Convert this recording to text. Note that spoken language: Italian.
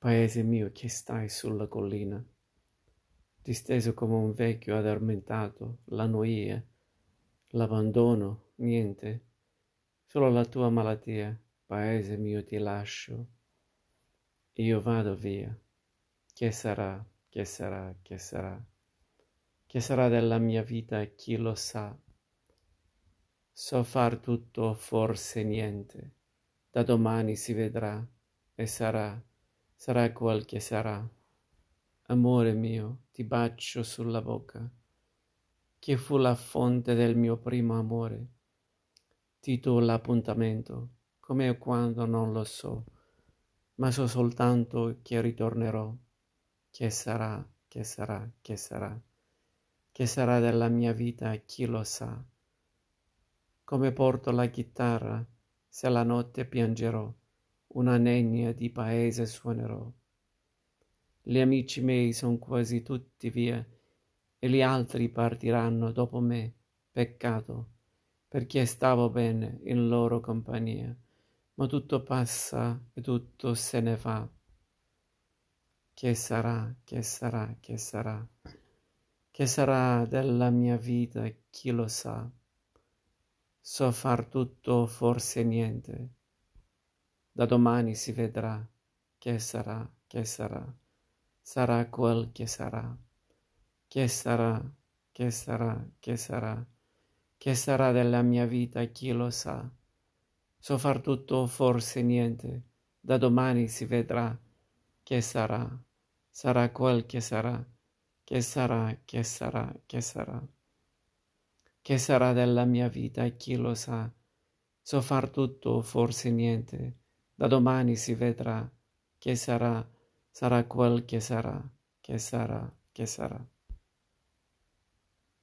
Paese mio che stai sulla collina, disteso come un vecchio addormentato, la noia, l'abbandono, niente, solo la tua malattia, paese mio ti lascio, io vado via. Che sarà, che sarà, che sarà? Che sarà della mia vita chi lo sa? So far tutto, forse niente, da domani si vedrà e sarà sarà quel che sarà. Amore mio, ti bacio sulla bocca, che fu la fonte del mio primo amore. Ti do l'appuntamento, come quando non lo so, ma so soltanto che ritornerò. Che sarà, che sarà, che sarà, che sarà della mia vita chi lo sa. Come porto la chitarra, se la notte piangerò una nenia di paese suonerò. Gli amici miei son quasi tutti via e gli altri partiranno dopo me. Peccato, perché stavo bene in loro compagnia, ma tutto passa e tutto se ne va. Che sarà, che sarà, che sarà? Che sarà della mia vita, chi lo sa? So far tutto, forse niente da domani si vedrà che sarà, che sarà, sarà quel che sarà, che sarà, che sarà, che sarà, che sarà della mia vita chi lo sa. So far tutto forse niente, da domani si vedrà che sarà, sarà quel che sarà, che sarà, che sarà, che sarà. Che sarà della mia vita chi lo sa. So far tutto forse niente, da domani si vedrà che sarà, sarà quel che sarà, che sarà, che sarà.